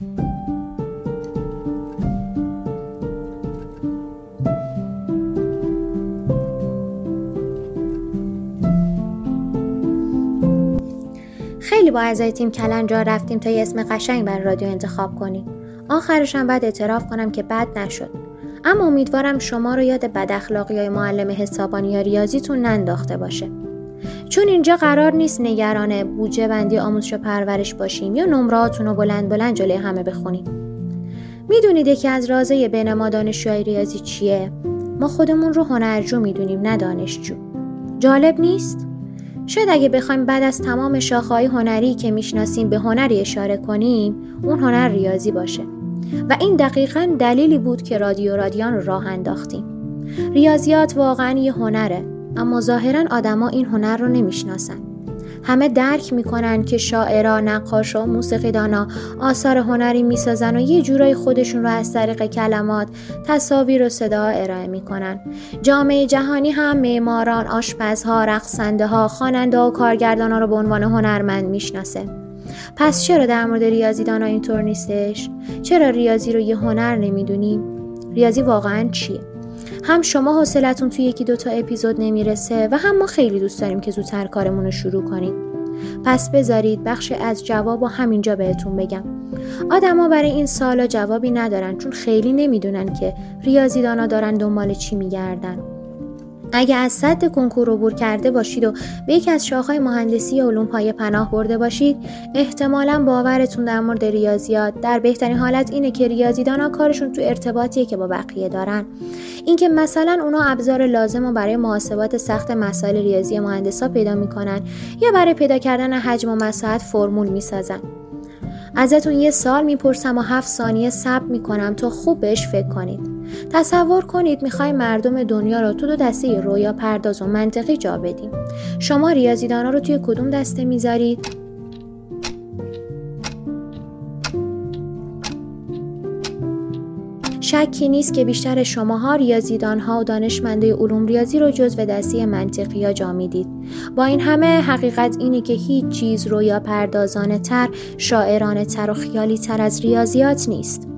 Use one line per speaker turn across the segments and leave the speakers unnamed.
خیلی با اعضای تیم کلنجار رفتیم تا یه اسم قشنگ بر رادیو انتخاب کنیم. آخرش هم بعد اعتراف کنم که بد نشد. اما امیدوارم شما رو یاد بد اخلاقی های معلم حسابانی یا ریاضیتون ننداخته باشه. چون اینجا قرار نیست نگران بودجه بندی آموزش و پرورش باشیم یا نمراتون رو بلند بلند جلوی همه بخونیم. می‌دونید یکی از رازای بین ما دانشجوهای ریاضی چیه؟ ما خودمون رو هنرجو می‌دونیم نه دانشجو. جالب نیست؟ شاید اگه بخوایم بعد از تمام شاخه‌های هنری که می‌شناسیم به هنری اشاره کنیم اون هنر ریاضی باشه. و این دقیقا دلیلی بود که رادیو رادیان رو راه انداختیم. ریاضیات واقعا یه هنره. اما ظاهرا آدما این هنر رو نمی‌شناسن همه درک می‌کنن که شاعرا، نقاشا، موسیقیدانا آثار هنری می‌سازن و یه جورای خودشون رو از طریق کلمات، تصاویر و صدا ارائه می‌کنن. جامعه جهانی هم معماران، آشپزها، رقصنده ها، خواننده و کارگردانا رو به عنوان هنرمند می‌شناسه. پس چرا در مورد ریاضیدانا اینطور نیستش؟ چرا ریاضی رو یه هنر نمی‌دونیم؟ ریاضی واقعا چیه؟ هم شما حوصلتون توی یکی دوتا اپیزود نمی‌رسه و هم ما خیلی دوست داریم که زودتر کارمون رو شروع کنیم. پس بذارید بخش از جواب و همینجا بهتون بگم. آدما برای این سالا جوابی ندارن چون خیلی نمی‌دونن که ریاضیدانا دارن دنبال چی میگردن. اگه از صد کنکور عبور کرده باشید و به یکی از شاخهای مهندسی علوم پای پناه برده باشید احتمالا باورتون در مورد ریاضیات. در بهترین حالت اینه که ریاضیدانا کارشون تو ارتباطیه که با بقیه دارن. اینکه مثلا اونا ابزار لازم و برای محاسبات سخت مسائل ریاضی مهندسا پیدا می‌کنن یا برای پیدا کردن حجم و مساحت فرمول می‌سازن. ازتون یه سال می‌پرسم و هفت ثانیه صبر می‌کنم تا خوب بهش فکر کنید. تصور کنید می‌خوای مردم دنیا رو تو دو دسته رویا پرداز و منطقی جا بدیم. شما ریاضیدانا رو توی کدوم دسته می‌ذارید؟ شکی نیست که بیشتر شماها ریاضیدانها و دانشمنده علوم ریاضی رو جزو دستی منطقی ها جا می‌دید. با این همه حقیقت اینه که هیچ چیز رویا پردازانه تر شاعرانه تر و خیالی تر از ریاضیات نیست.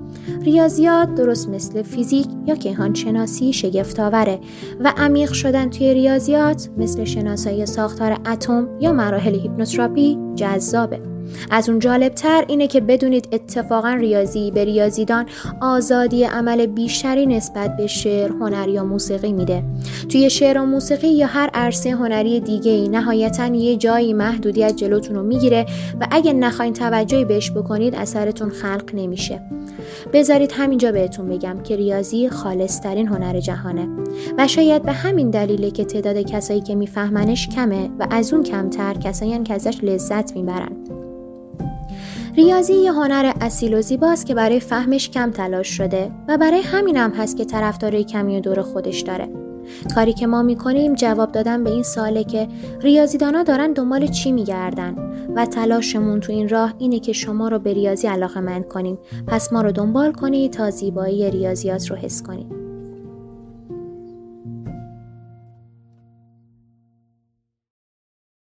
ریاضیات درست مثل فیزیک یا کیهانشناسی شگفتآوره و عمیق شدن توی ریاضیات مثل شناسایی ساختار اتم یا مراحل هیپنوتراپی جذابه. از اون جالبتر اینه که بدونید اتفاقا ریاضی به ریاضیدان آزادی عمل بیشتری نسبت به شعر، هنر یا موسیقی میده. توی شعر و موسیقی یا هر عرصه هنری دیگه ای نهایتا یه جایی محدودیت جلوتون رو می‌گیره و اگه نخواین توجهی بهش بکنید اثرتون خلق نمیشه. بذارید همینجا بهتون بگم که ریاضی خالصترین هنر جهانه و شاید به همین دلیله که تعداد کسایی که میفهمنش کمه و از اون کمتر کسایی که ازش لذت می‌برن ریاضی یه هنر اصیل و زیباست که برای فهمش کم تلاش شده و برای همینم هم هست که طرفدارای کمی و دور خودش داره. کاری که ما می‌کنیم جواب دادن به این ساله که ریاضیدانا دارن دنبال چی میگردن و تلاشمون تو این راه اینه که شما رو به ریاضی علاقه مند کنیم. پس ما رو دنبال کنید تا زیبایی ریاضیات رو حس کنید